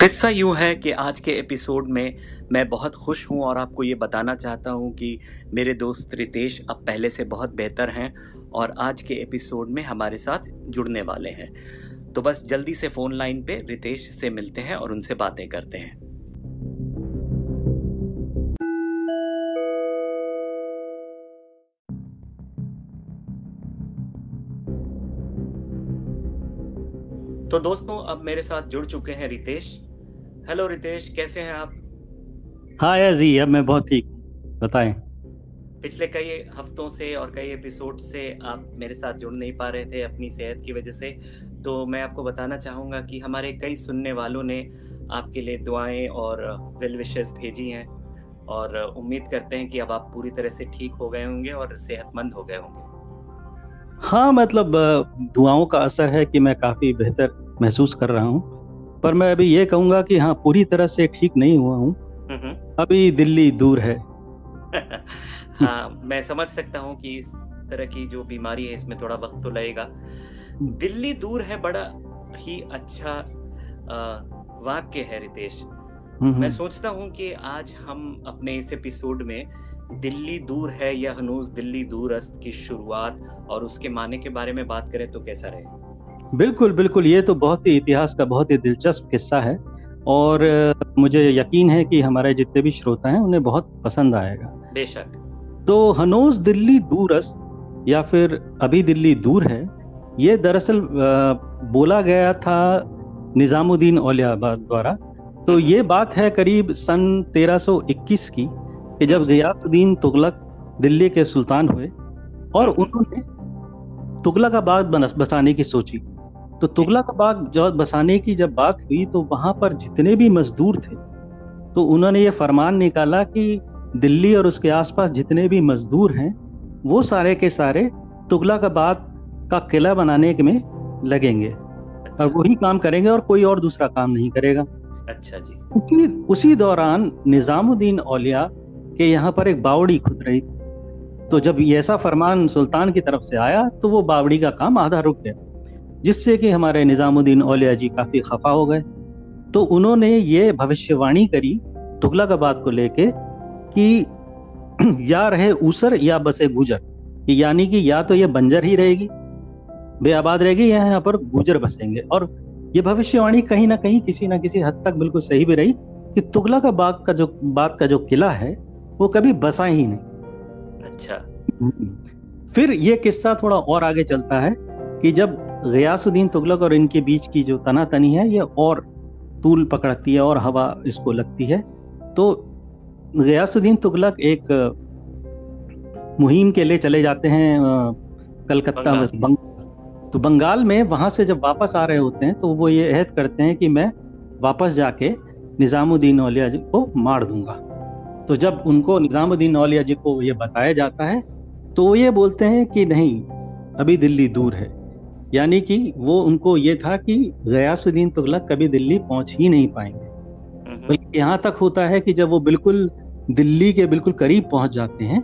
किस्सा यूँ है कि आज के एपिसोड में मैं बहुत खुश हूँ और आपको ये बताना चाहता हूँ कि मेरे दोस्त रितेश अब पहले से बहुत बेहतर हैं और आज के एपिसोड में हमारे साथ जुड़ने वाले हैं। तो बस जल्दी से फ़ोन लाइन पे रितेश से मिलते हैं और उनसे बातें करते हैं। तो दोस्तों, अब मेरे साथ जुड़ चुके हैं रितेश। हेलो रितेश कैसे हैं आप? हाँ जी अब मैं बहुत ठीक बताएँ। पिछले कई हफ्तों से और कई एपिसोड से आप मेरे साथ जुड़ नहीं पा रहे थे अपनी सेहत की वजह से। तो मैं आपको बताना चाहूँगा कि हमारे कई सुनने वालों ने आपके लिए दुआएँ और वेल विशेस भेजी हैं और उम्मीद करते हैं कि अब आप पूरी तरह से ठीक हो गए होंगे और सेहतमंद हो गए होंगे। हाँ मतलब दुआओं का असर है कि मैं काफ़ी बेहतर महसूस कर रहा हूँ। पर मैं अभी ये कहूँगा कि हाँ पूरी तरह से ठीक नहीं हुआ हूँ। अभी दिल्ली दूर है। हाँ मैं समझ सकता हूँ कि इस तरह की जो बीमारी है इसमें थोड़ा वक्त तो लगेगा। दिल्ली दूर है बड़ा ही अच्छा वाक्य है रितेश। मैं सोचता हूँ कि आज हम अपने इस एपिसोड में दिल्ली दूर है या हनूज दिल्ली दूरस्त की शुरुआत और उसके माने के बारे में बात करें तो कैसा रहे? बिल्कुल बिल्कुल ये तो बहुत ही इतिहास का बहुत ही दिलचस्प किस्सा है और मुझे यकीन है कि हमारे जितने भी श्रोता हैं उन्हें बहुत पसंद आएगा। बेशक। तो हनोज दिल्ली दूरस्त या फिर अभी दिल्ली दूर है ये दरअसल बोला गया था निज़ामुद्दीन औलियाबाद द्वारा। तो हम्म। ये बात है करीब सन 1321 की कि जब गयासुद्दीन तुगलक दिल्ली के सुल्तान हुए और उन्होंने तुगलकाबाद बसाने की सोची। तो तुगलकाबाद जब बसाने की जब बात हुई तो वहाँ पर जितने भी मजदूर थे तो उन्होंने ये फरमान निकाला कि दिल्ली और उसके आसपास जितने भी मजदूर हैं वो सारे के सारे तुगलकाबाद का किला बनाने में लगेंगे। अच्छा। और वही काम करेंगे और कोई और दूसरा काम नहीं करेगा। अच्छा जी। उसी उसी दौरान निजामुद्दीन औलिया के यहाँ पर एक बावड़ी खुद रही। तो जब ऐसा फरमान सुल्तान की तरफ़ से आया तो वो बावड़ी का काम आधा रुक गया। जिससे कि हमारे निज़ामुद्दीन औलिया जी काफ़ी खफा हो गए। तो उन्होंने ये भविष्यवाणी करी तुगलकाबाद को लेके कि या रहे ऊसर या बसे गुजर कि यानी कि या तो ये बंजर ही रहेगी बेआबाद रहेगी या यहाँ पर गुजर बसेंगे। और ये भविष्यवाणी कहीं ना कहीं किसी ना किसी हद तक बिल्कुल सही भी रही कि तुगलकाबाद का जो बात का जो किला है वो कभी बसा ही नहीं। अच्छा। फिर ये किस्सा थोड़ा और आगे चलता है कि जब गयासुद्दीन तुगलक और इनके बीच की जो तना तनी है ये और तूल पकड़ती है और हवा इसको लगती है। तो गयासुद्दीन तुगलक एक मुहिम के लिए चले जाते हैं कलकत्ता में। बंग, तो बंगाल में वहाँ से जब वापस आ रहे होते हैं तो वो ये अहद करते हैं कि मैं वापस जाके निज़ामुद्दीन औलिया जी को मार दूँगा। तो जब उनको निज़ामुद्दीन औलिया जी को ये बताया जाता है तो वो ये बोलते हैं कि नहीं अभी दिल्ली दूर है। यानी कि वो उनको ये था कि गयासुद्दीन तुगलक कभी दिल्ली पहुँच ही नहीं पाएँगे। तो यहाँ तक होता है कि जब वो बिल्कुल दिल्ली के बिल्कुल करीब पहुँच जाते हैं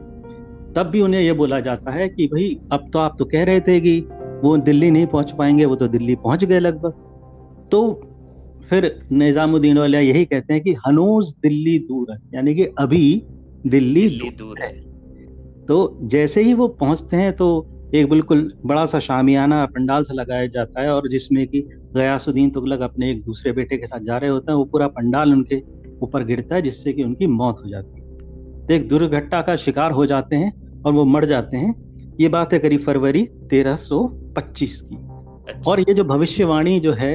तब भी उन्हें यह बोला जाता है कि भाई अब तो आप तो कह रहे थे कि वो दिल्ली नहीं पहुँच पाएँगे वो तो दिल्ली पहुँच गए लगभग। तो फिर निजामुद्दीन वाले यही कहते हैं कि हनोज दिल्ली दूर है यानी कि अभी दिल्ली, दिल्ली दूर है। तो जैसे ही वो पहुँचते हैं तो एक बिल्कुल बड़ा सा शामियाना पंडाल से लगाया जाता है और जिसमें कि गयासुद्दीन तुगलक अपने एक दूसरे बेटे के साथ जा रहे होते हैं। वो पूरा पंडाल उनके ऊपर गिरता है जिससे कि उनकी मौत हो जाती है। तो एक दुर्घटना का शिकार हो जाते हैं और वो मर जाते हैं। ये बात है करीब फरवरी 1325 की। अच्छा। और ये जो भविष्यवाणी जो है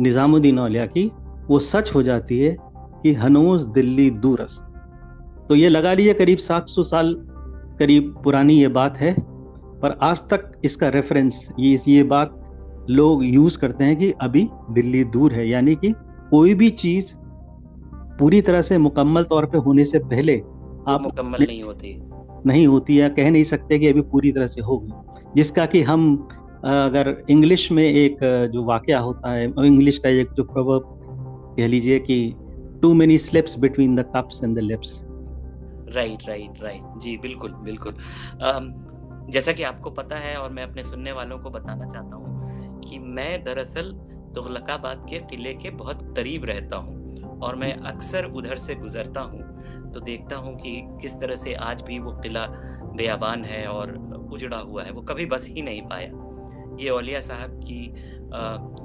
निज़ामुद्दीन औलिया की वो सच हो जाती है कि हनोज दिल्ली दूरस्त तो ये लगा लीजिए करीब 700 साल करीब पुरानी ये बात है। पर आज तक इसका रेफरेंस ये ये बात लोग यूज़ करते हैं कि अभी दिल्ली दूर है यानी कि कोई भी चीज़ पूरी तरह से मुकम्मल तौर पे होने से पहले आप मुकम्मल नहीं होती। नहीं होती या कह नहीं सकते कि अभी पूरी तरह से होगी। जिसका कि हम अगर इंग्लिश में एक जो वाक्य होता है इंग्लिश का एक जो प्रवर्ब कह लीजिए कि too many slips between the cups and the lips right right right जी बिल्कुल बिल्कुल। जैसा कि आपको पता है और मैं अपने सुनने वालों को बताना चाहता हूँ कि मैं दरअसल तुगलकाबाद के किले के बहुत करीब रहता हूँ और मैं अक्सर उधर से गुजरता हूँ। तो देखता हूँ कि किस तरह से आज भी वो किला बेयाबान है और उजड़ा हुआ है। वो कभी बस ही नहीं पाया। ये औलिया साहब की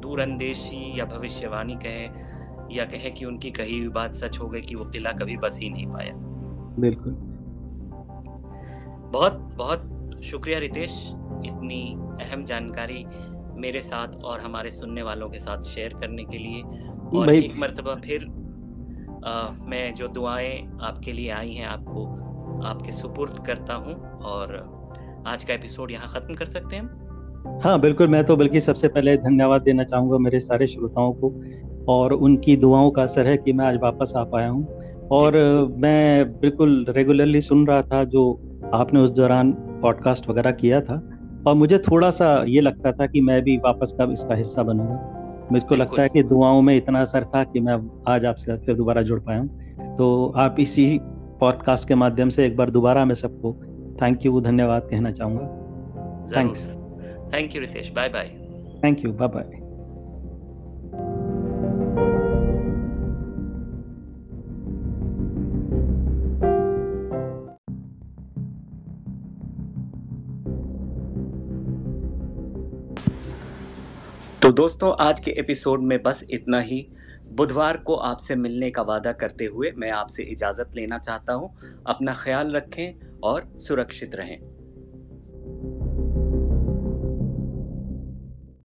दूरंदेशी या भविष्यवाणी कहें या कहें कि उनकी कही हुई बात सच हो गई कि वो किला कभी बस ही नहीं पाया। बिल्कुल। बहुत बहुत शुक्रिया रितेश इतनी अहम जानकारी मेरे साथ और हमारे सुनने वालों के साथ शेयर करने के लिए। और एक मरतबा फिर आ, मैं जो दुआएँ आपके लिए आई हैं आपको आपके सुपुर्द करता हूँ और आज का एपिसोड यहाँ ख़त्म कर सकते हैं हाँ बिल्कुल मैं तो बल्कि सबसे पहले धन्यवाद देना चाहूँगा मेरे सारे श्रोताओं को और उनकी दुआओं का असर है कि मैं आज वापस आ पाया हूँ। और मैं बिल्कुल रेगुलरली सुन रहा था जो आपने उस दौरान पॉडकास्ट वगैरह किया था और मुझे थोड़ा सा ये लगता था कि मैं भी वापस कब इसका हिस्सा बनूँगा। मुझको लगता है कि दुआओं में इतना असर था कि मैं आज आपसे फिर दोबारा जुड़ पाया हूँ। तो आप इसी पॉडकास्ट के माध्यम से एक बार दोबारा मैं सबको थैंक यू धन्यवाद कहना चाहूँगा। Thanks thank you Ritesh bye bye thank you bye bye तो दोस्तों, आज के एपिसोड में बस इतना ही। बुधवार को आपसे मिलने का वादा करते हुए मैं आपसे इजाज़त लेना चाहता हूँ। अपना ख्याल रखें और सुरक्षित रहें।